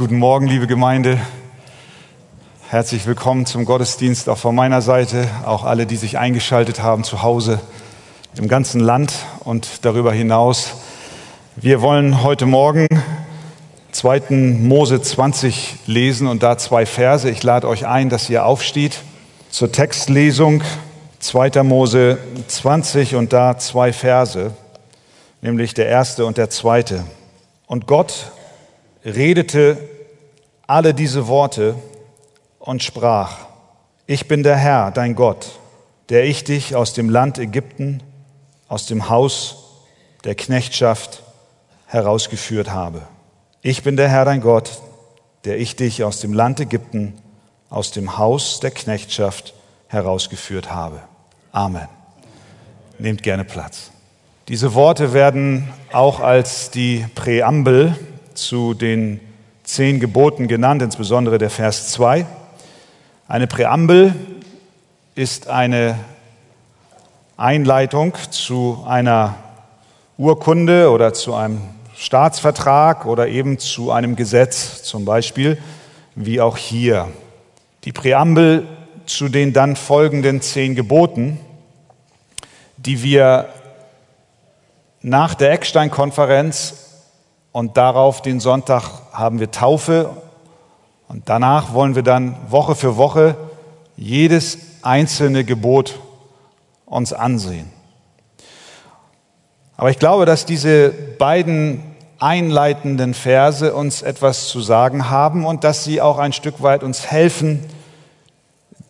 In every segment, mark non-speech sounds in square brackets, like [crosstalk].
Guten Morgen, liebe Gemeinde. Herzlich willkommen zum Gottesdienst auch von meiner Seite, auch alle, die sich eingeschaltet haben zu Hause im ganzen Land und darüber hinaus. Wir wollen heute Morgen 2. Mose 20 lesen und da zwei Verse. Ich lade euch ein, dass ihr aufsteht zur Textlesung 2. Mose 20 und da zwei Verse, nämlich der erste und der zweite. Und Gott redete alle diese Worte und sprach, ich bin der Herr, dein Gott, der ich dich aus dem Land Ägypten, aus dem Haus der Knechtschaft herausgeführt habe. Ich bin der Herr, dein Gott, der ich dich aus dem Land Ägypten, aus dem Haus der Knechtschaft herausgeführt habe. Amen. Nehmt gerne Platz. Diese Worte werden auch als die Präambel zu den zehn Geboten genannt, insbesondere der Vers 2. Eine Präambel ist eine Einleitung zu einer Urkunde oder zu einem Staatsvertrag oder eben zu einem Gesetz zum Beispiel, wie auch hier. Die Präambel zu den dann folgenden zehn Geboten, die wir nach der Eckstein-Konferenz und darauf den Sonntag haben wir Taufe und danach wollen wir dann Woche für Woche jedes einzelne Gebot uns ansehen. Aber ich glaube, dass diese beiden einleitenden Verse uns etwas zu sagen haben und dass sie auch ein Stück weit uns helfen,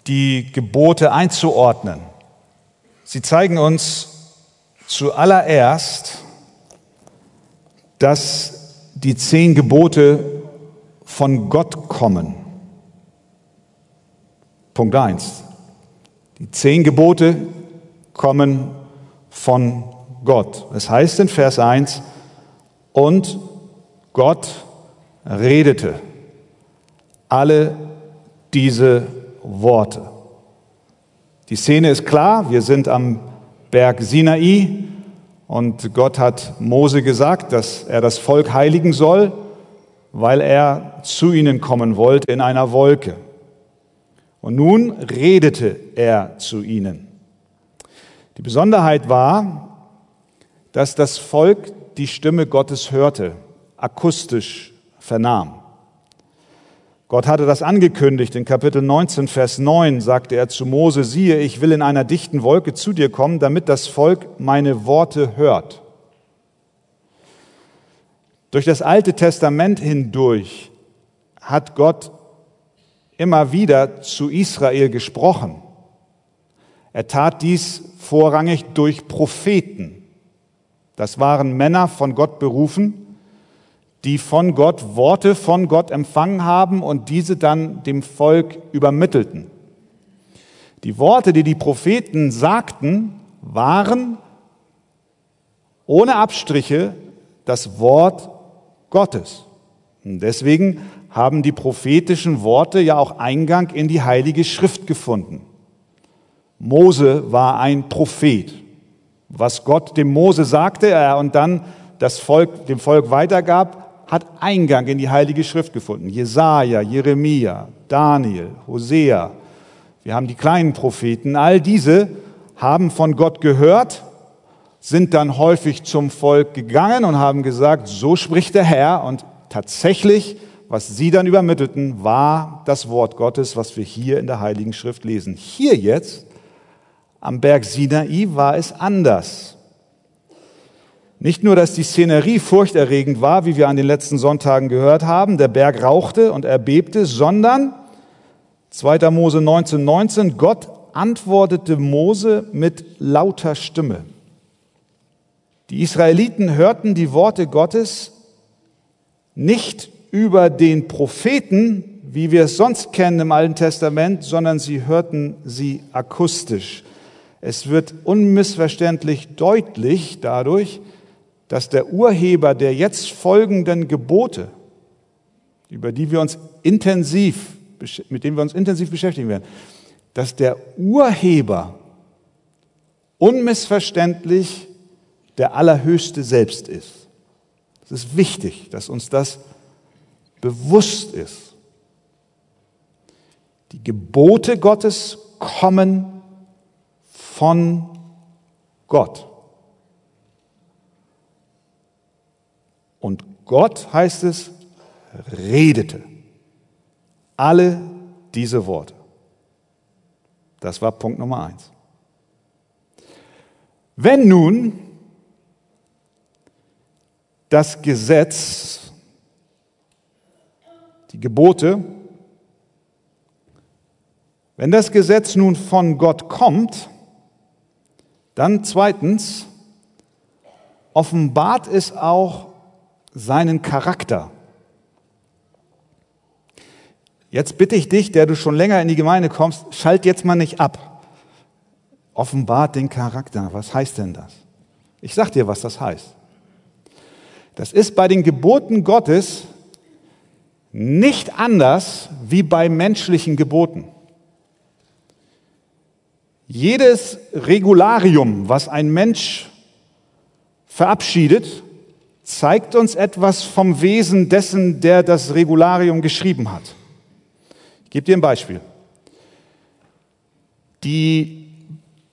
die Gebote einzuordnen. Sie zeigen uns zuallererst, dass die zehn Gebote von Gott kommen. Punkt eins: Die zehn Gebote kommen von Gott. Es heißt in Vers 1, und Gott redete alle diese Worte. Die Szene ist klar, wir sind am Berg Sinai, und Gott hat Mose gesagt, dass er das Volk heiligen soll, weil er zu ihnen kommen wollte in einer Wolke. Und nun redete er zu ihnen. Die Besonderheit war, dass das Volk die Stimme Gottes hörte, akustisch vernahm. Gott hatte das angekündigt. In Kapitel 19, Vers 9 sagte er zu Mose, siehe, ich will in einer dichten Wolke zu dir kommen, damit das Volk meine Worte hört. Durch das Alte Testament hindurch hat Gott immer wieder zu Israel gesprochen. Er tat dies vorrangig durch Propheten. Das waren Männer von Gott berufen, die von Gott Worte von Gott empfangen haben und diese dann dem Volk übermittelten. Die Worte, die die Propheten sagten, waren ohne Abstriche das Wort Gottes. Und deswegen haben die prophetischen Worte ja auch Eingang in die Heilige Schrift gefunden. Mose war ein Prophet. Was Gott dem Mose sagte und dann das Volk, dem Volk weitergab, hat Eingang in die Heilige Schrift gefunden. Jesaja, Jeremia, Daniel, Hosea. Wir haben die kleinen Propheten. All diese haben von Gott gehört, sind dann häufig zum Volk gegangen und haben gesagt, so spricht der Herr. Und tatsächlich, was sie dann übermittelten, war das Wort Gottes, was wir hier in der Heiligen Schrift lesen. Hier jetzt, am Berg Sinai, war es anders. Nicht nur, dass die Szenerie furchterregend war, wie wir an den letzten Sonntagen gehört haben, der Berg rauchte und erbebte, sondern 2. Mose 19, 19, Gott antwortete Mose mit lauter Stimme. Die Israeliten hörten die Worte Gottes nicht über den Propheten, wie wir es sonst kennen im Alten Testament, sondern sie hörten sie akustisch. Es wird unmissverständlich deutlich dadurch, dass der Urheber der jetzt folgenden Gebote, über die wir uns intensiv, mit denen wir uns intensiv beschäftigen werden, dass der Urheber unmissverständlich der Allerhöchste selbst ist. Es ist wichtig, dass uns das bewusst ist. Die Gebote Gottes kommen von Gott. Und Gott, heißt es, redete alle diese Worte. Das war Punkt Nummer eins. Wenn nun das Gesetz, die Gebote, wenn das Gesetz nun von Gott kommt, dann zweitens offenbart es auch seinen Charakter. Jetzt bitte ich dich, der du schon länger in die Gemeinde kommst, schalt jetzt mal nicht ab. Offenbart den Charakter. Was heißt denn das? Ich sag dir, was das heißt. Das ist bei den Geboten Gottes nicht anders wie bei menschlichen Geboten. Jedes Regularium, was ein Mensch verabschiedet, zeigt uns etwas vom Wesen dessen, der das Regularium geschrieben hat. Ich gebe dir ein Beispiel. Die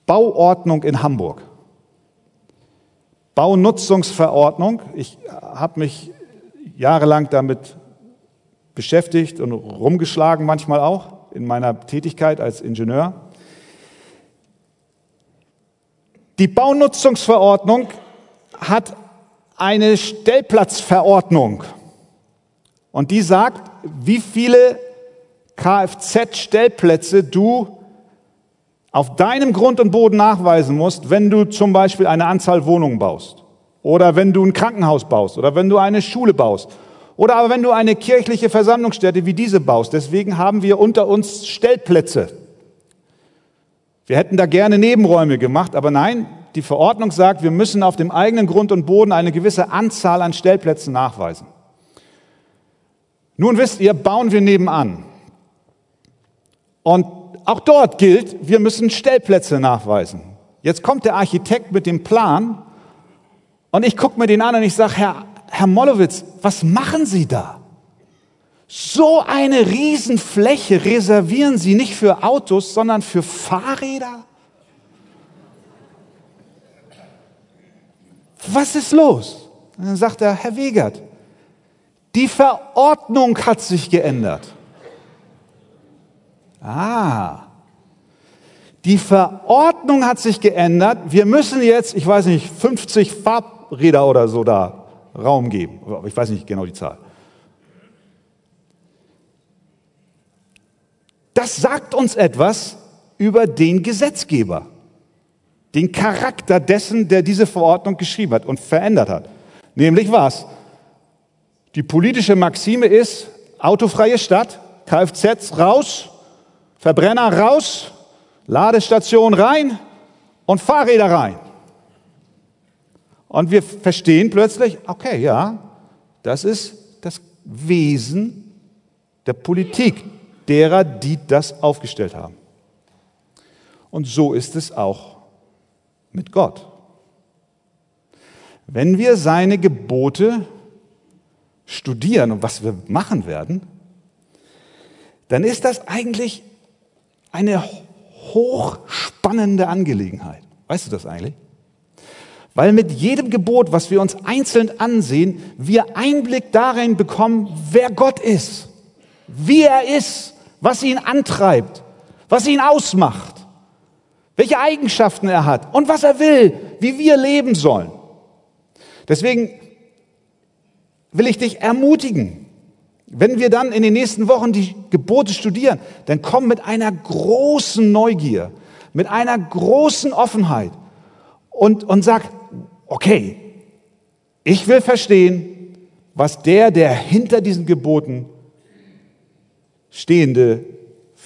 Bauordnung in Hamburg. Baunutzungsverordnung. Ich habe mich jahrelang damit beschäftigt und rumgeschlagen, manchmal auch in meiner Tätigkeit als Ingenieur. Die Baunutzungsverordnung hat eine Stellplatzverordnung und die sagt, wie viele Kfz-Stellplätze du auf deinem Grund und Boden nachweisen musst, wenn du zum Beispiel eine Anzahl Wohnungen baust oder wenn du ein Krankenhaus baust oder wenn du eine Schule baust oder aber wenn du eine kirchliche Versammlungsstätte wie diese baust. Deswegen haben wir unter uns Stellplätze. Wir hätten da gerne Nebenräume gemacht, aber nein, die Verordnung sagt, wir müssen auf dem eigenen Grund und Boden eine gewisse Anzahl an Stellplätzen nachweisen. Nun wisst ihr, bauen wir nebenan. Und auch dort gilt, wir müssen Stellplätze nachweisen. Jetzt kommt der Architekt mit dem Plan und ich gucke mir den an und ich sage, Herr, Herr Mollowitz, was machen Sie da? So eine Riesenfläche reservieren Sie nicht für Autos, sondern für Fahrräder? Was ist los? Und dann sagt er, Herr Wegert, die Verordnung hat sich geändert. Ah, die Verordnung hat sich geändert. Wir müssen jetzt, ich weiß nicht, 50 Farbräder oder so da Raum geben. Ich weiß nicht genau die Zahl. Das sagt uns etwas über den Gesetzgeber, den Charakter dessen, der diese Verordnung geschrieben hat und verändert hat. Nämlich was? Die politische Maxime ist, autofreie Stadt, Kfz raus, Verbrenner raus, Ladestation rein und Fahrräder rein. Und wir verstehen plötzlich, okay, ja, das ist das Wesen der Politik derer, die das aufgestellt haben. Und so ist es auch mit Gott. Wenn wir seine Gebote studieren und was wir machen werden, dann ist das eigentlich eine hochspannende Angelegenheit. Weißt du das eigentlich? Weil mit jedem Gebot, was wir uns einzeln ansehen, wir Einblick darin bekommen, wer Gott ist, wie er ist, was ihn antreibt, was ihn ausmacht, welche Eigenschaften er hat und was er will, wie wir leben sollen. Deswegen will ich dich ermutigen, wenn wir dann in den nächsten Wochen die Gebote studieren, dann komm mit einer großen Neugier, mit einer großen Offenheit und, und sag, okay, ich will verstehen, was der, der hinter diesen Geboten Stehende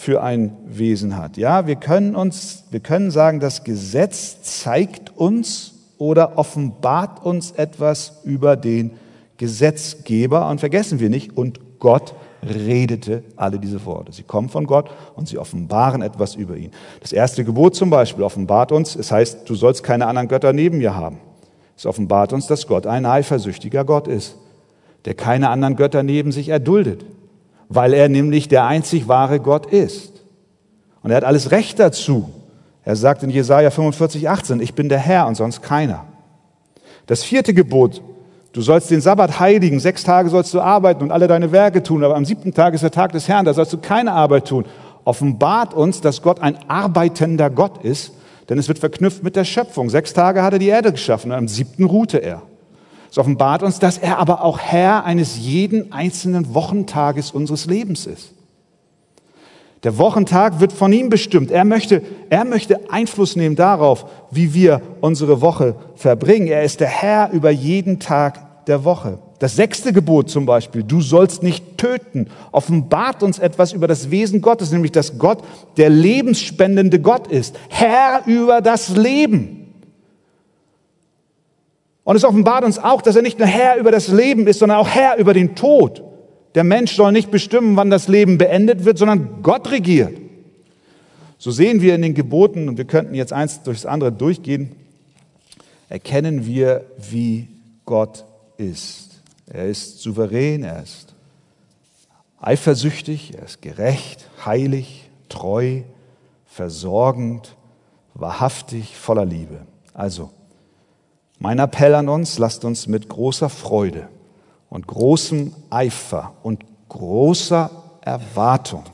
für ein Wesen hat. Ja, wir können uns, wir können sagen, das Gesetz zeigt uns oder offenbart uns etwas über den Gesetzgeber und vergessen wir nicht, und Gott redete alle diese Worte. Sie kommen von Gott und sie offenbaren etwas über ihn. Das erste Gebot zum Beispiel offenbart uns, es heißt, du sollst keine anderen Götter neben mir haben. Es offenbart uns, dass Gott ein eifersüchtiger Gott ist. der keine anderen Götter neben sich erduldet, weil er nämlich der einzig wahre Gott ist. Und er hat alles Recht dazu. Er sagt in Jesaja 45, 18, ich bin der Herr und sonst keiner. Das vierte Gebot, du sollst den Sabbat heiligen, sechs Tage sollst du arbeiten und alle deine Werke tun, aber am siebten Tag ist der Tag des Herrn, da sollst du keine Arbeit tun. Offenbart uns, dass Gott ein arbeitender Gott ist, denn es wird verknüpft mit der Schöpfung. Sechs Tage hat er die Erde geschaffen und am siebten ruhte er. Es offenbart uns, dass er aber auch Herr eines jeden einzelnen Wochentages unseres Lebens ist. Der Wochentag wird von ihm bestimmt. Er möchte, er möchte Einfluss nehmen darauf, wie wir unsere Woche verbringen. Er ist der Herr über jeden Tag der Woche. Das sechste Gebot zum Beispiel, du sollst nicht töten, offenbart uns etwas über das Wesen Gottes, nämlich dass Gott der lebensspendende Gott ist, Herr über das Leben. Und es offenbart uns auch, dass er nicht nur Herr über das Leben ist, sondern auch Herr über den Tod. Der Mensch soll nicht bestimmen, wann das Leben beendet wird, sondern Gott regiert. So sehen wir in den Geboten, und wir könnten jetzt eins durchs andere durchgehen, erkennen wir, wie Gott ist. Er ist souverän, er ist eifersüchtig, er ist gerecht, heilig, treu, versorgend, wahrhaftig, voller Liebe. Also, mein Appell an uns, lasst uns mit großer Freude und großem Eifer und großer Erwartung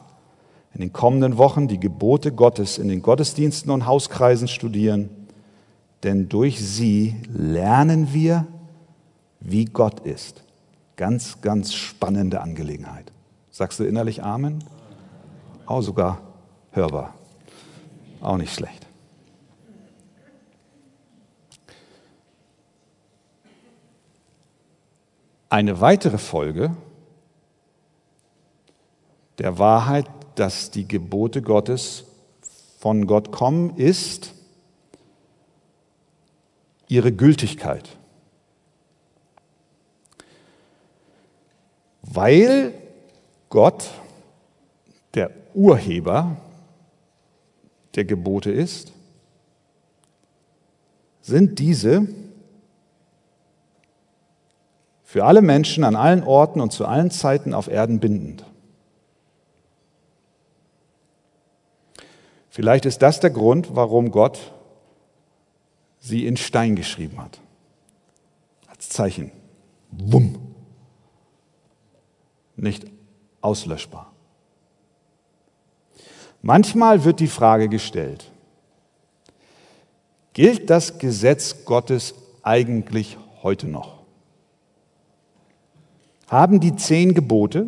in den kommenden Wochen die Gebote Gottes in den Gottesdiensten und Hauskreisen studieren, denn durch sie lernen wir, wie Gott ist. Ganz, ganz spannende Angelegenheit. Sagst du innerlich Amen? Auch sogar hörbar. Auch nicht schlecht. Eine weitere Folge der Wahrheit, dass die Gebote Gottes von Gott kommen, ist ihre Gültigkeit. Weil Gott der Urheber der Gebote ist, sind diese für alle Menschen an allen Orten und zu allen Zeiten auf Erden bindend. Vielleicht ist das der Grund, warum Gott sie in Stein geschrieben hat. Als Zeichen. Wumm. Nicht auslöschbar. Manchmal wird die Frage gestellt, gilt das Gesetz Gottes eigentlich heute noch? Haben die zehn Gebote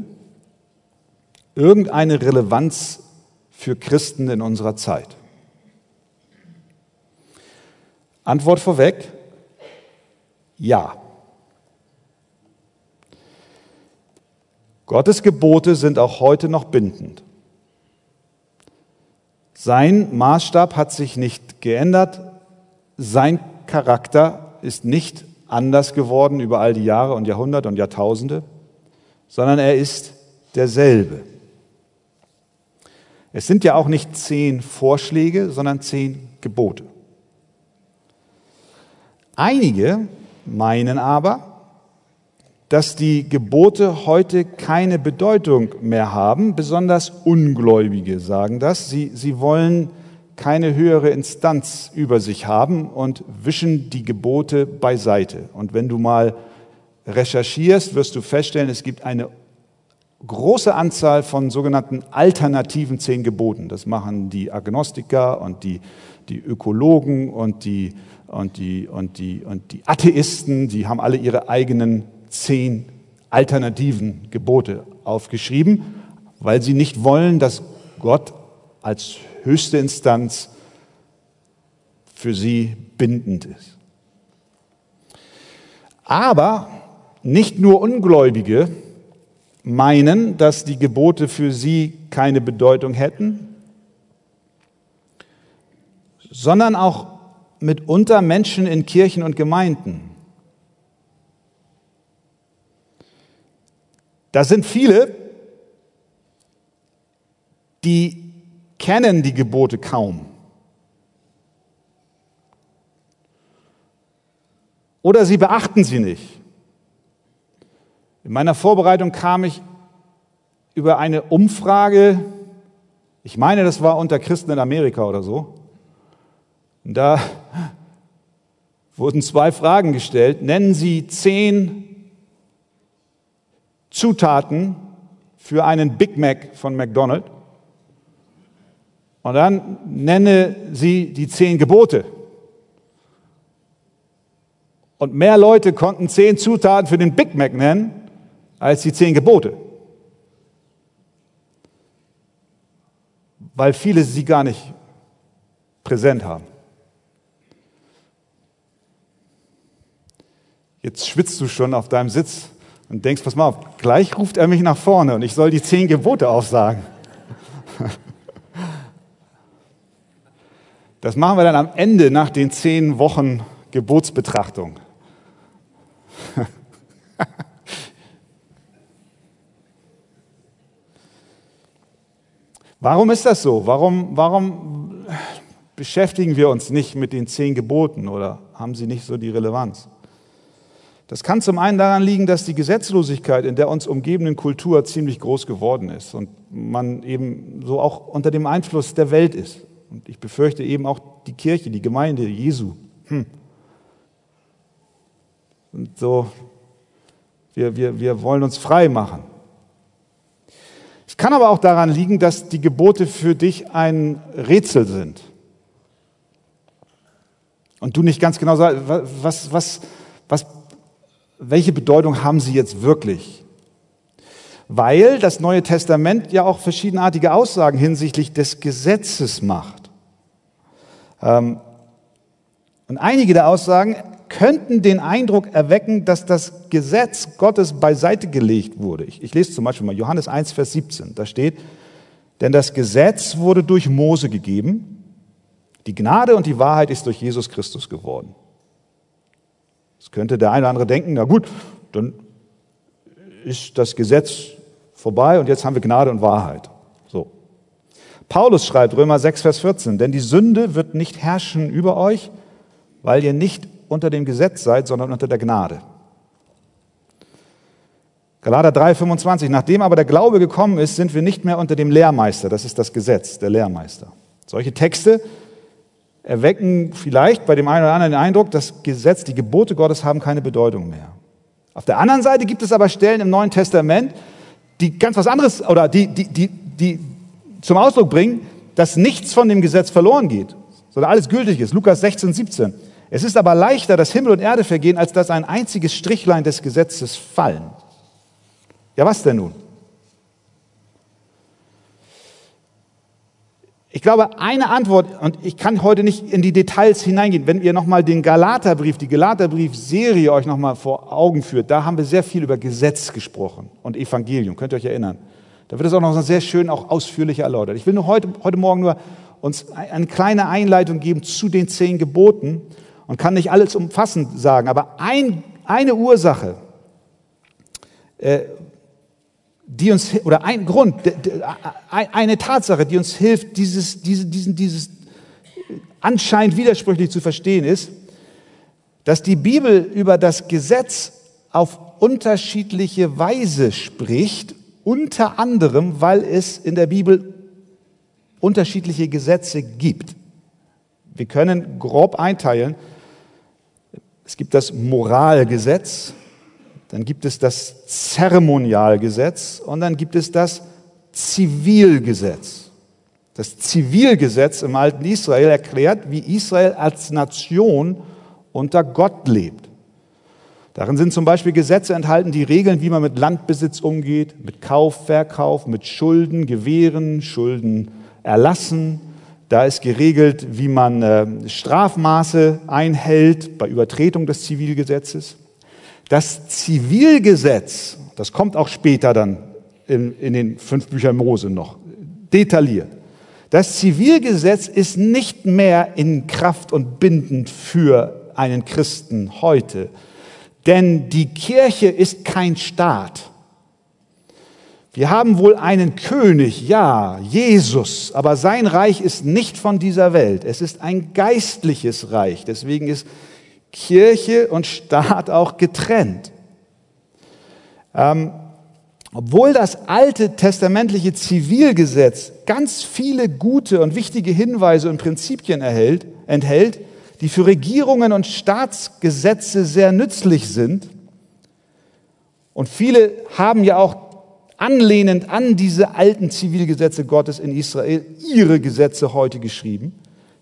irgendeine Relevanz für Christen in unserer Zeit? Antwort vorweg, ja. Gottes Gebote sind auch heute noch bindend. Sein Maßstab hat sich nicht geändert, sein Charakter ist nicht anders geworden über all die Jahre und Jahrhunderte und Jahrtausende, sondern er ist derselbe. Es sind ja auch nicht zehn Vorschläge, sondern zehn Gebote. Einige meinen aber, dass die Gebote heute keine Bedeutung mehr haben. Besonders Ungläubige sagen das. Sie, sie wollen keine höhere Instanz über sich haben und wischen die Gebote beiseite. Und wenn du mal recherchierst, wirst du feststellen, es gibt eine große Anzahl von sogenannten alternativen zehn Geboten. Das machen die Agnostiker und die, die Ökologen und die, und, die, und, die, und die Atheisten, die haben alle ihre eigenen zehn alternativen Gebote aufgeschrieben, weil sie nicht wollen, dass Gott als höchste Instanz für sie bindend ist. Aber nicht nur Ungläubige meinen, dass die Gebote für sie keine Bedeutung hätten, sondern auch mitunter Menschen in Kirchen und Gemeinden. Da sind viele, die kennen die Gebote kaum. Oder sie beachten sie nicht. In meiner Vorbereitung kam ich über eine Umfrage, ich meine, das war unter Christen in Amerika oder so. Und da [laughs] wurden zwei Fragen gestellt. Nennen Sie zehn Zutaten für einen Big Mac von McDonald's. Und dann nenne Sie die zehn Gebote. Und mehr Leute konnten zehn Zutaten für den Big Mac nennen, als die zehn Gebote. Weil viele sie gar nicht präsent haben. Jetzt schwitzt du schon auf deinem Sitz und denkst, pass mal auf, gleich ruft er mich nach vorne und ich soll die zehn Gebote aufsagen. [laughs] Das machen wir dann am Ende nach den zehn Wochen Gebotsbetrachtung. [laughs] Warum ist das so? Warum, warum beschäftigen wir uns nicht mit den zehn Geboten oder haben sie nicht so die Relevanz? Das kann zum einen daran liegen, dass die Gesetzlosigkeit in der uns umgebenden Kultur ziemlich groß geworden ist und man eben so auch unter dem Einfluss der Welt ist. Und ich befürchte eben auch die Kirche, die Gemeinde Jesu. Hm. Und so, wir, wir, wir wollen uns frei machen. Kann aber auch daran liegen, dass die Gebote für dich ein Rätsel sind. Und du nicht ganz genau sagst, was, was, was welche Bedeutung haben sie jetzt wirklich? Weil das Neue Testament ja auch verschiedenartige Aussagen hinsichtlich des Gesetzes macht. Ähm, und einige der Aussagen könnten den Eindruck erwecken, dass das Gesetz Gottes beiseite gelegt wurde. Ich, ich, lese zum Beispiel mal Johannes 1, Vers 17. Da steht, denn das Gesetz wurde durch Mose gegeben, die Gnade und die Wahrheit ist durch Jesus Christus geworden. Jetzt könnte der eine oder andere denken, na gut, dann ist das Gesetz vorbei und jetzt haben wir Gnade und Wahrheit. So. Paulus schreibt Römer 6, Vers 14, denn die Sünde wird nicht herrschen über euch, weil ihr nicht unter dem Gesetz seid, sondern unter der Gnade. Galater 3, 25, nachdem aber der Glaube gekommen ist, sind wir nicht mehr unter dem Lehrmeister, das ist das Gesetz, der Lehrmeister. Solche Texte erwecken vielleicht bei dem einen oder anderen den Eindruck, das Gesetz, die Gebote Gottes haben keine Bedeutung mehr. Auf der anderen Seite gibt es aber Stellen im Neuen Testament, die ganz was anderes oder die, die, die, die zum Ausdruck bringen, dass nichts von dem Gesetz verloren geht, sondern alles gültig ist. Lukas 16, 17. Es ist aber leichter, dass Himmel und Erde vergehen, als dass ein einziges Strichlein des Gesetzes fallen. Ja, was denn nun? Ich glaube, eine Antwort, und ich kann heute nicht in die Details hineingehen, wenn ihr nochmal den Galaterbrief, die Galaterbrief-Serie euch nochmal vor Augen führt, da haben wir sehr viel über Gesetz gesprochen und Evangelium, könnt ihr euch erinnern. Da wird es auch noch sehr schön, auch ausführlich erläutert. Ich will nur heute, heute Morgen nur uns eine kleine Einleitung geben zu den zehn Geboten und kann nicht alles umfassend sagen, aber ein, eine Ursache, äh, die uns, oder ein Grund, eine Tatsache, die uns hilft, dieses, diese, diesen, dieses anscheinend widersprüchlich zu verstehen, ist, dass die Bibel über das Gesetz auf unterschiedliche Weise spricht, unter anderem, weil es in der Bibel unterschiedliche Gesetze gibt. Wir können grob einteilen. Es gibt das Moralgesetz, dann gibt es das Zeremonialgesetz und dann gibt es das Zivilgesetz. Das Zivilgesetz im alten Israel erklärt, wie Israel als Nation unter Gott lebt. Darin sind zum Beispiel Gesetze enthalten, die regeln, wie man mit Landbesitz umgeht, mit Kauf, Verkauf, mit Schulden gewähren, Schulden erlassen. Da ist geregelt, wie man äh, Strafmaße einhält bei Übertretung des Zivilgesetzes. Das Zivilgesetz, das kommt auch später dann in, in den fünf Büchern Mose noch, detailliert. Das Zivilgesetz ist nicht mehr in Kraft und bindend für einen Christen heute, denn die Kirche ist kein Staat. Wir haben wohl einen König, ja, Jesus, aber sein Reich ist nicht von dieser Welt. Es ist ein geistliches Reich. Deswegen ist Kirche und Staat auch getrennt. Ähm, obwohl das alte testamentliche Zivilgesetz ganz viele gute und wichtige Hinweise und Prinzipien erhält, enthält, die für Regierungen und Staatsgesetze sehr nützlich sind, und viele haben ja auch anlehnend an diese alten Zivilgesetze Gottes in Israel ihre Gesetze heute geschrieben,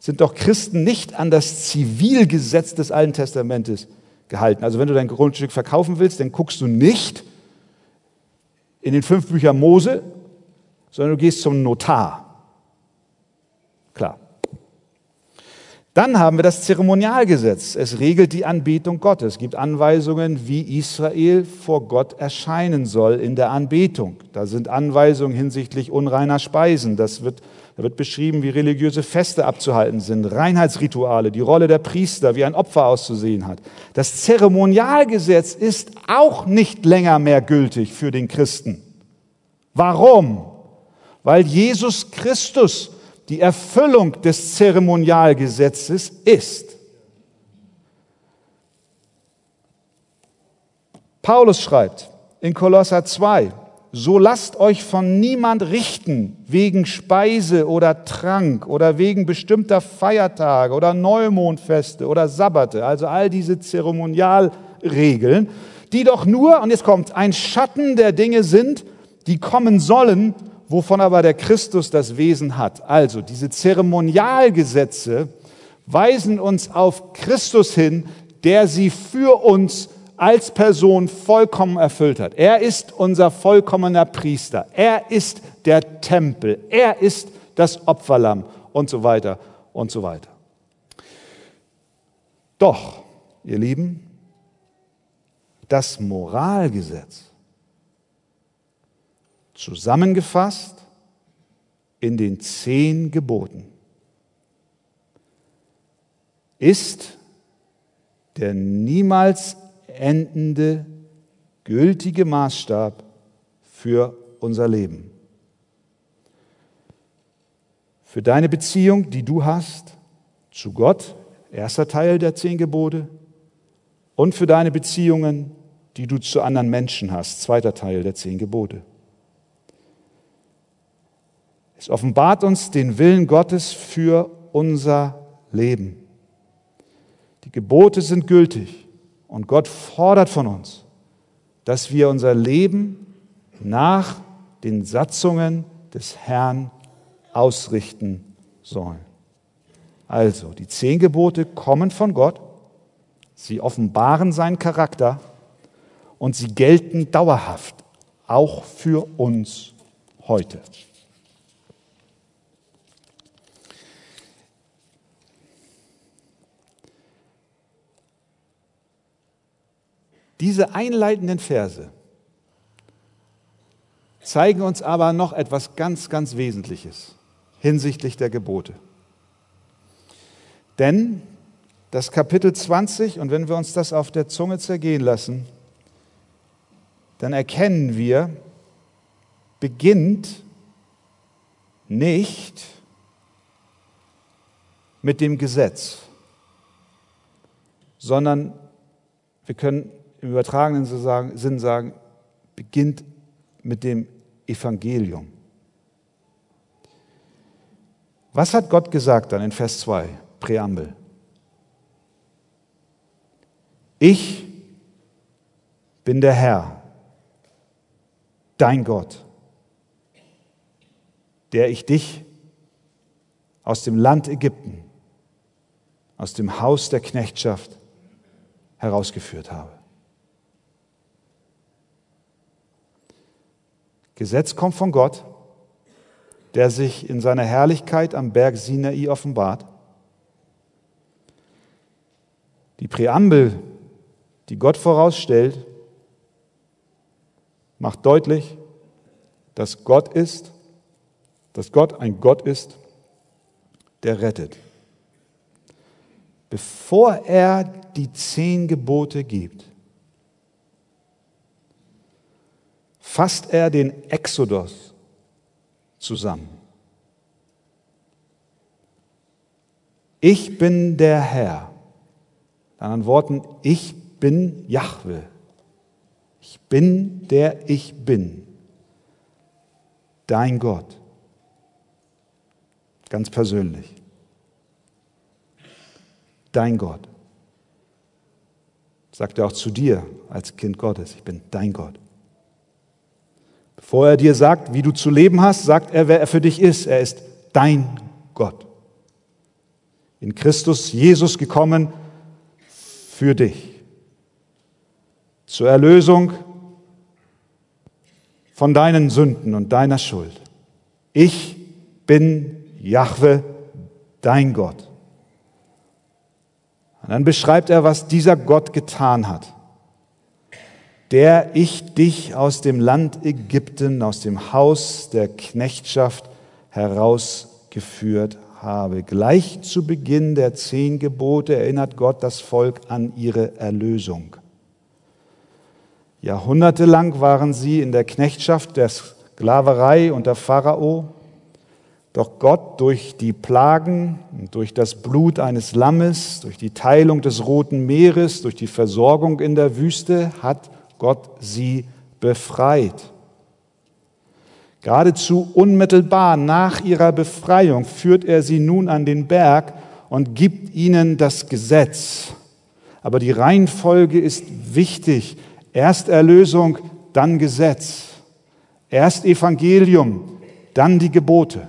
sind doch Christen nicht an das Zivilgesetz des Alten Testamentes gehalten. Also wenn du dein Grundstück verkaufen willst, dann guckst du nicht in den fünf Büchern Mose, sondern du gehst zum Notar. Dann haben wir das Zeremonialgesetz. Es regelt die Anbetung Gottes, es gibt Anweisungen, wie Israel vor Gott erscheinen soll in der Anbetung. Da sind Anweisungen hinsichtlich unreiner Speisen. Das wird, da wird beschrieben, wie religiöse Feste abzuhalten sind, Reinheitsrituale, die Rolle der Priester, wie ein Opfer auszusehen hat. Das Zeremonialgesetz ist auch nicht länger mehr gültig für den Christen. Warum? Weil Jesus Christus die Erfüllung des Zeremonialgesetzes ist. Paulus schreibt in Kolosser 2, so lasst euch von niemand richten wegen Speise oder Trank oder wegen bestimmter Feiertage oder Neumondfeste oder Sabbate, also all diese Zeremonialregeln, die doch nur, und jetzt kommt, ein Schatten der Dinge sind, die kommen sollen wovon aber der Christus das Wesen hat. Also diese Zeremonialgesetze weisen uns auf Christus hin, der sie für uns als Person vollkommen erfüllt hat. Er ist unser vollkommener Priester. Er ist der Tempel. Er ist das Opferlamm und so weiter und so weiter. Doch, ihr Lieben, das Moralgesetz zusammengefasst in den zehn Geboten ist der niemals endende gültige Maßstab für unser Leben. Für deine Beziehung, die du hast zu Gott, erster Teil der zehn Gebote, und für deine Beziehungen, die du zu anderen Menschen hast, zweiter Teil der zehn Gebote. Es offenbart uns den Willen Gottes für unser Leben. Die Gebote sind gültig und Gott fordert von uns, dass wir unser Leben nach den Satzungen des Herrn ausrichten sollen. Also, die zehn Gebote kommen von Gott, sie offenbaren seinen Charakter und sie gelten dauerhaft, auch für uns heute. Diese einleitenden Verse zeigen uns aber noch etwas ganz, ganz Wesentliches hinsichtlich der Gebote. Denn das Kapitel 20, und wenn wir uns das auf der Zunge zergehen lassen, dann erkennen wir, beginnt nicht mit dem Gesetz, sondern wir können im übertragenen Sinn sagen, beginnt mit dem Evangelium. Was hat Gott gesagt dann in Vers 2, Präambel? Ich bin der Herr, dein Gott, der ich dich aus dem Land Ägypten, aus dem Haus der Knechtschaft herausgeführt habe. Gesetz kommt von Gott, der sich in seiner Herrlichkeit am Berg Sinai offenbart. Die Präambel, die Gott vorausstellt, macht deutlich, dass Gott ist, dass Gott ein Gott ist, der rettet. Bevor er die zehn Gebote gibt, fasst er den Exodus zusammen. Ich bin der Herr. In anderen Worten, ich bin Jahwe. Ich bin der ich bin. Dein Gott. Ganz persönlich. Dein Gott. Sagt er auch zu dir als Kind Gottes, ich bin dein Gott. Bevor er dir sagt, wie du zu leben hast, sagt er, wer er für dich ist. Er ist dein Gott. In Christus Jesus gekommen für dich. Zur Erlösung von deinen Sünden und deiner Schuld. Ich bin Jahwe, dein Gott. Und dann beschreibt er, was dieser Gott getan hat der ich dich aus dem Land Ägypten, aus dem Haus der Knechtschaft herausgeführt habe. Gleich zu Beginn der zehn Gebote erinnert Gott das Volk an ihre Erlösung. Jahrhundertelang waren sie in der Knechtschaft der Sklaverei unter Pharao. Doch Gott durch die Plagen, durch das Blut eines Lammes, durch die Teilung des Roten Meeres, durch die Versorgung in der Wüste hat Gott sie befreit. Geradezu unmittelbar nach ihrer Befreiung führt er sie nun an den Berg und gibt ihnen das Gesetz. Aber die Reihenfolge ist wichtig. Erst Erlösung, dann Gesetz. Erst Evangelium, dann die Gebote.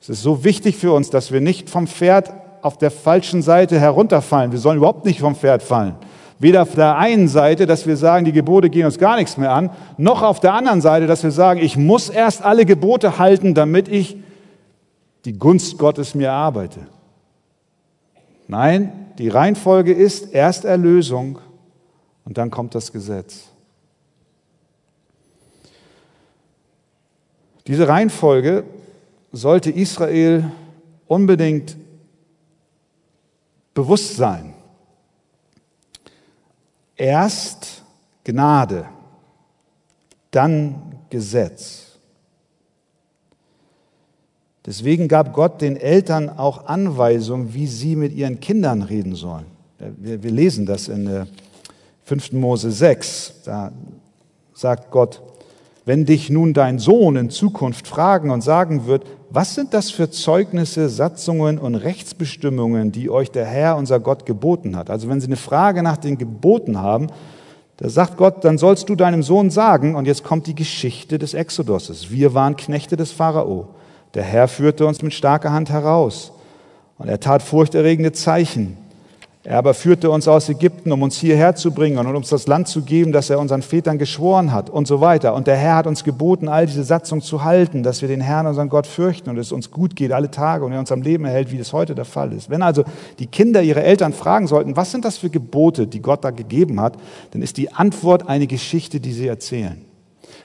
Es ist so wichtig für uns, dass wir nicht vom Pferd auf der falschen Seite herunterfallen. Wir sollen überhaupt nicht vom Pferd fallen. Weder auf der einen Seite, dass wir sagen, die Gebote gehen uns gar nichts mehr an, noch auf der anderen Seite, dass wir sagen, ich muss erst alle Gebote halten, damit ich die Gunst Gottes mir erarbeite. Nein, die Reihenfolge ist erst Erlösung und dann kommt das Gesetz. Diese Reihenfolge sollte Israel unbedingt bewusst sein. Erst Gnade, dann Gesetz. Deswegen gab Gott den Eltern auch Anweisungen, wie sie mit ihren Kindern reden sollen. Wir, lesen das in 5. Mose 6. Da sagt Gott, wenn dich nun dein Sohn in Zukunft fragen und sagen wird, was sind das für Zeugnisse, Satzungen und Rechtsbestimmungen, die euch der Herr, unser Gott, geboten hat? Also wenn sie eine Frage nach den Geboten haben, da sagt Gott, dann sollst du deinem Sohn sagen, und jetzt kommt die Geschichte des Exodoses. Wir waren Knechte des Pharao. Der Herr führte uns mit starker Hand heraus. Und er tat furchterregende Zeichen. Er aber führte uns aus Ägypten, um uns hierher zu bringen und uns das Land zu geben, das er unseren Vätern geschworen hat und so weiter. Und der Herr hat uns geboten, all diese Satzungen zu halten, dass wir den Herrn, unseren Gott, fürchten und es uns gut geht alle Tage und er uns am Leben erhält, wie das heute der Fall ist. Wenn also die Kinder ihre Eltern fragen sollten, was sind das für Gebote, die Gott da gegeben hat, dann ist die Antwort eine Geschichte, die sie erzählen.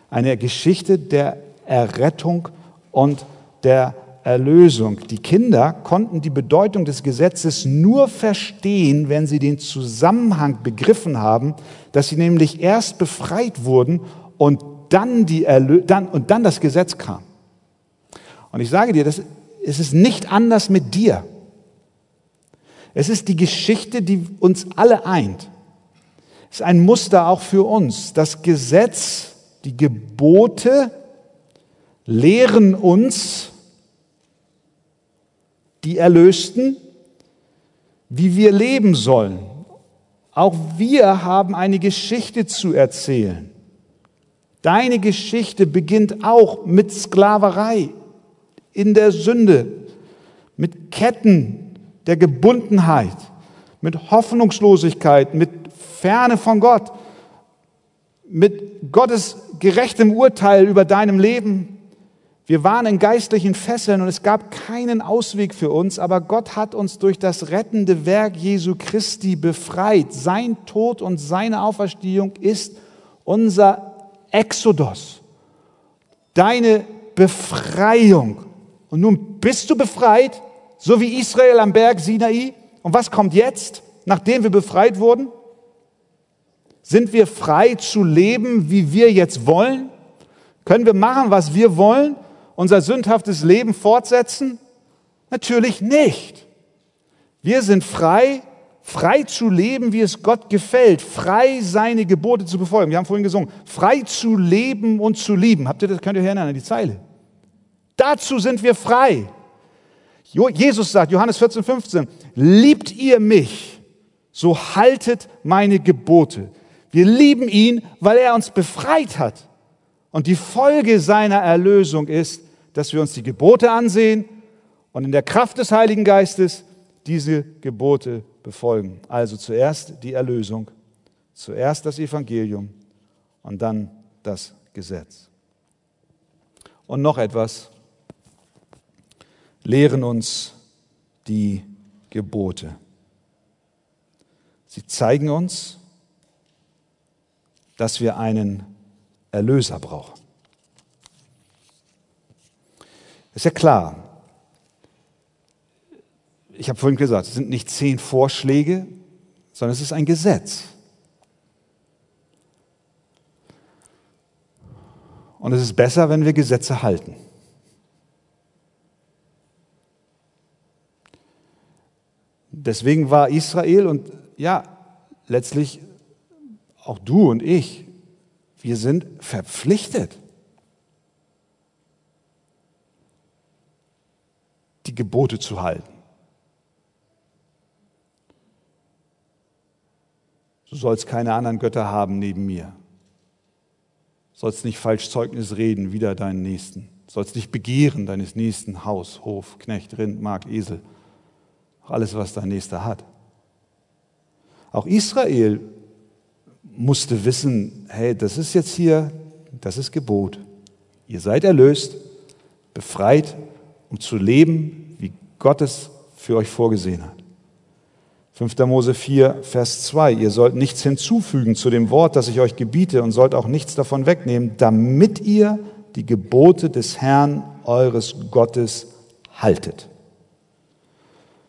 Eine Geschichte der Errettung und der Erlösung. Die Kinder konnten die Bedeutung des Gesetzes nur verstehen, wenn sie den Zusammenhang begriffen haben, dass sie nämlich erst befreit wurden und dann, die Erlö dann, und dann das Gesetz kam. Und ich sage dir, das, es ist nicht anders mit dir. Es ist die Geschichte, die uns alle eint. Es ist ein Muster auch für uns. Das Gesetz, die Gebote lehren uns, die Erlösten, wie wir leben sollen. Auch wir haben eine Geschichte zu erzählen. Deine Geschichte beginnt auch mit Sklaverei in der Sünde, mit Ketten der Gebundenheit, mit Hoffnungslosigkeit, mit Ferne von Gott, mit Gottes gerechtem Urteil über deinem Leben, wir waren in geistlichen Fesseln und es gab keinen Ausweg für uns, aber Gott hat uns durch das rettende Werk Jesu Christi befreit. Sein Tod und seine Auferstehung ist unser Exodus, deine Befreiung. Und nun bist du befreit, so wie Israel am Berg Sinai. Und was kommt jetzt, nachdem wir befreit wurden? Sind wir frei zu leben, wie wir jetzt wollen? Können wir machen, was wir wollen? Unser sündhaftes Leben fortsetzen? Natürlich nicht. Wir sind frei frei zu leben, wie es Gott gefällt, frei seine Gebote zu befolgen. Wir haben vorhin gesungen, frei zu leben und zu lieben. Habt ihr das, könnt ihr erinnern an die Zeile? Dazu sind wir frei. Jesus sagt, Johannes 14, 15, liebt ihr mich, so haltet meine Gebote. Wir lieben ihn, weil er uns befreit hat. Und die Folge seiner Erlösung ist, dass wir uns die Gebote ansehen und in der Kraft des Heiligen Geistes diese Gebote befolgen. Also zuerst die Erlösung, zuerst das Evangelium und dann das Gesetz. Und noch etwas, lehren uns die Gebote. Sie zeigen uns, dass wir einen Erlöser brauchen. Ist ja klar, ich habe vorhin gesagt, es sind nicht zehn Vorschläge, sondern es ist ein Gesetz. Und es ist besser, wenn wir Gesetze halten. Deswegen war Israel und ja, letztlich auch du und ich, wir sind verpflichtet, die Gebote zu halten. Du sollst keine anderen Götter haben neben mir. Du sollst nicht falsch Zeugnis reden, wieder deinen Nächsten. Du sollst nicht begehren deines Nächsten Haus, Hof, Knecht, Rind, Mark, Esel. Alles, was dein Nächster hat. Auch Israel musste wissen, hey, das ist jetzt hier, das ist Gebot. Ihr seid erlöst, befreit, um zu leben, wie Gott es für euch vorgesehen hat. 5. Mose 4, Vers 2. Ihr sollt nichts hinzufügen zu dem Wort, das ich euch gebiete und sollt auch nichts davon wegnehmen, damit ihr die Gebote des Herrn eures Gottes haltet.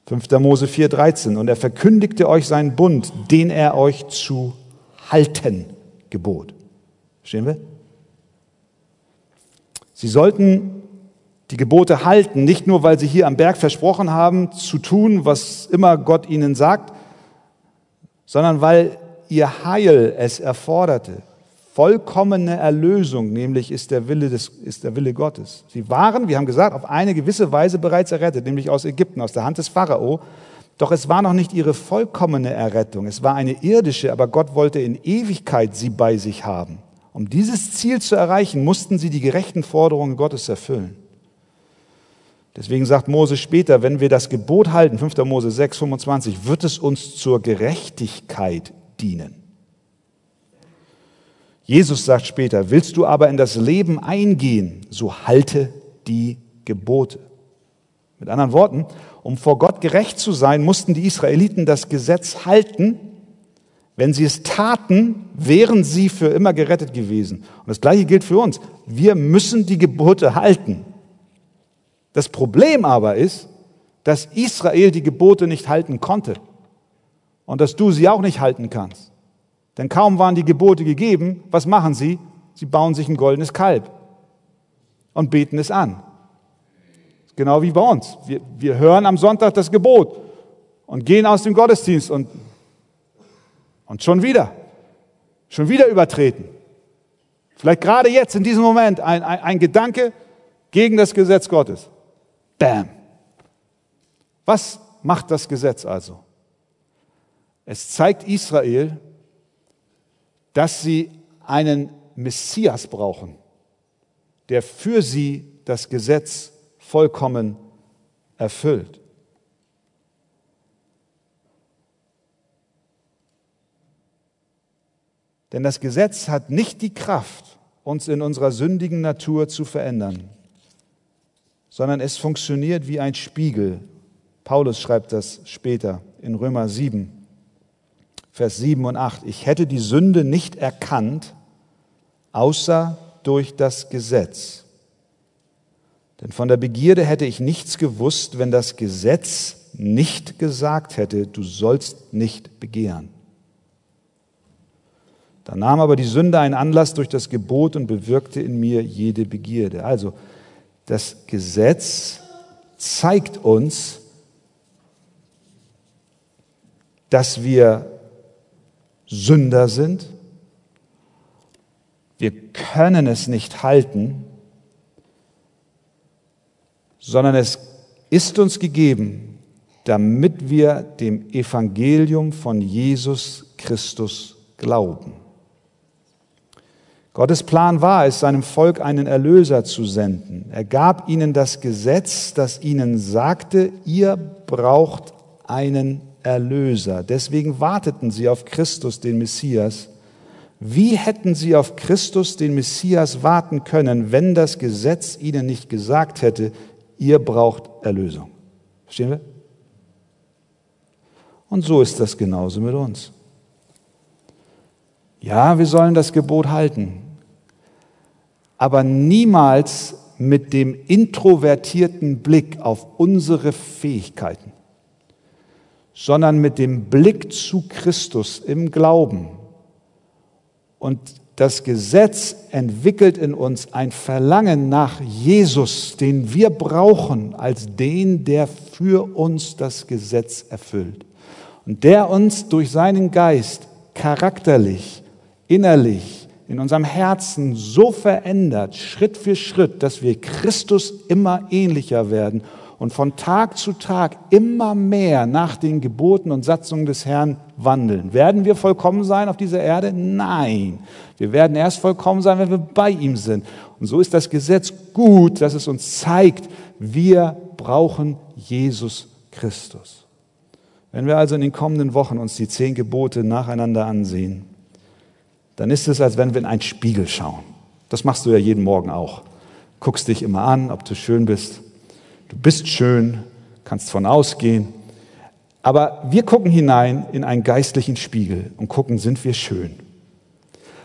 5. Mose 4, 13. Und er verkündigte euch seinen Bund, den er euch zu halten gebot. Verstehen wir? Sie sollten die Gebote halten, nicht nur, weil sie hier am Berg versprochen haben, zu tun, was immer Gott ihnen sagt, sondern weil ihr Heil es erforderte. Vollkommene Erlösung, nämlich ist der Wille, des, ist der Wille Gottes. Sie waren, wir haben gesagt, auf eine gewisse Weise bereits errettet, nämlich aus Ägypten, aus der Hand des Pharao. Doch es war noch nicht ihre vollkommene Errettung. Es war eine irdische, aber Gott wollte in Ewigkeit sie bei sich haben. Um dieses Ziel zu erreichen, mussten sie die gerechten Forderungen Gottes erfüllen. Deswegen sagt Mose später, wenn wir das Gebot halten, 5. Mose 6, 25, wird es uns zur Gerechtigkeit dienen. Jesus sagt später, willst du aber in das Leben eingehen, so halte die Gebote. Mit anderen Worten, um vor Gott gerecht zu sein, mussten die Israeliten das Gesetz halten. Wenn sie es taten, wären sie für immer gerettet gewesen. Und das Gleiche gilt für uns. Wir müssen die Gebote halten. Das Problem aber ist, dass Israel die Gebote nicht halten konnte und dass du sie auch nicht halten kannst. Denn kaum waren die Gebote gegeben, was machen sie? Sie bauen sich ein goldenes Kalb und beten es an. Genau wie bei uns. Wir, wir hören am Sonntag das Gebot und gehen aus dem Gottesdienst und, und schon wieder, schon wieder übertreten. Vielleicht gerade jetzt in diesem Moment ein, ein, ein Gedanke gegen das Gesetz Gottes. Bam. Was macht das Gesetz also? Es zeigt Israel, dass sie einen Messias brauchen, der für sie das Gesetz vollkommen erfüllt. Denn das Gesetz hat nicht die Kraft, uns in unserer sündigen Natur zu verändern sondern es funktioniert wie ein Spiegel. Paulus schreibt das später in Römer 7, Vers 7 und 8. Ich hätte die Sünde nicht erkannt, außer durch das Gesetz. Denn von der Begierde hätte ich nichts gewusst, wenn das Gesetz nicht gesagt hätte, du sollst nicht begehren. Da nahm aber die Sünde einen Anlass durch das Gebot und bewirkte in mir jede Begierde. Also das Gesetz zeigt uns, dass wir Sünder sind. Wir können es nicht halten, sondern es ist uns gegeben, damit wir dem Evangelium von Jesus Christus glauben. Gottes Plan war es, seinem Volk einen Erlöser zu senden. Er gab ihnen das Gesetz, das ihnen sagte, ihr braucht einen Erlöser. Deswegen warteten sie auf Christus, den Messias. Wie hätten sie auf Christus, den Messias, warten können, wenn das Gesetz ihnen nicht gesagt hätte, ihr braucht Erlösung? Verstehen wir? Und so ist das genauso mit uns. Ja, wir sollen das Gebot halten, aber niemals mit dem introvertierten Blick auf unsere Fähigkeiten, sondern mit dem Blick zu Christus im Glauben. Und das Gesetz entwickelt in uns ein Verlangen nach Jesus, den wir brauchen als den, der für uns das Gesetz erfüllt. Und der uns durch seinen Geist charakterlich, innerlich, in unserem Herzen so verändert, Schritt für Schritt, dass wir Christus immer ähnlicher werden und von Tag zu Tag immer mehr nach den Geboten und Satzungen des Herrn wandeln. Werden wir vollkommen sein auf dieser Erde? Nein. Wir werden erst vollkommen sein, wenn wir bei ihm sind. Und so ist das Gesetz gut, dass es uns zeigt, wir brauchen Jesus Christus. Wenn wir also in den kommenden Wochen uns die zehn Gebote nacheinander ansehen, dann ist es, als wenn wir in einen Spiegel schauen. Das machst du ja jeden Morgen auch. Guckst dich immer an, ob du schön bist. Du bist schön, kannst von ausgehen. Aber wir gucken hinein in einen geistlichen Spiegel und gucken, sind wir schön?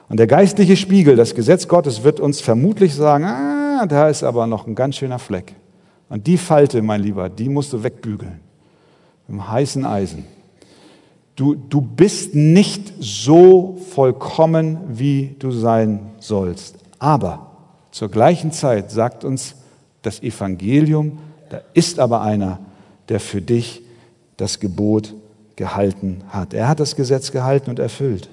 Und der geistliche Spiegel, das Gesetz Gottes, wird uns vermutlich sagen, ah, da ist aber noch ein ganz schöner Fleck. Und die Falte, mein Lieber, die musst du wegbügeln. Dem heißen Eisen. Du, du bist nicht so vollkommen, wie du sein sollst. Aber zur gleichen Zeit sagt uns das Evangelium, da ist aber einer, der für dich das Gebot gehalten hat. Er hat das Gesetz gehalten und erfüllt.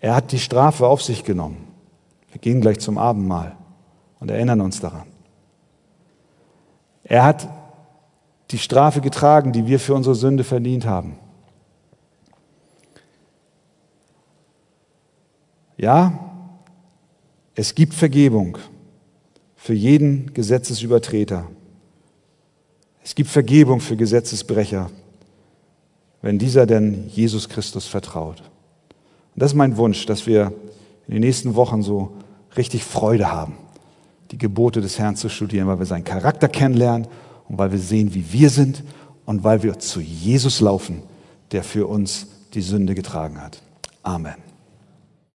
Er hat die Strafe auf sich genommen. Wir gehen gleich zum Abendmahl und erinnern uns daran. Er hat die Strafe getragen, die wir für unsere Sünde verdient haben. Ja, es gibt Vergebung für jeden Gesetzesübertreter. Es gibt Vergebung für Gesetzesbrecher, wenn dieser denn Jesus Christus vertraut. Und das ist mein Wunsch, dass wir in den nächsten Wochen so richtig Freude haben, die Gebote des Herrn zu studieren, weil wir seinen Charakter kennenlernen und weil wir sehen, wie wir sind und weil wir zu Jesus laufen, der für uns die Sünde getragen hat. Amen.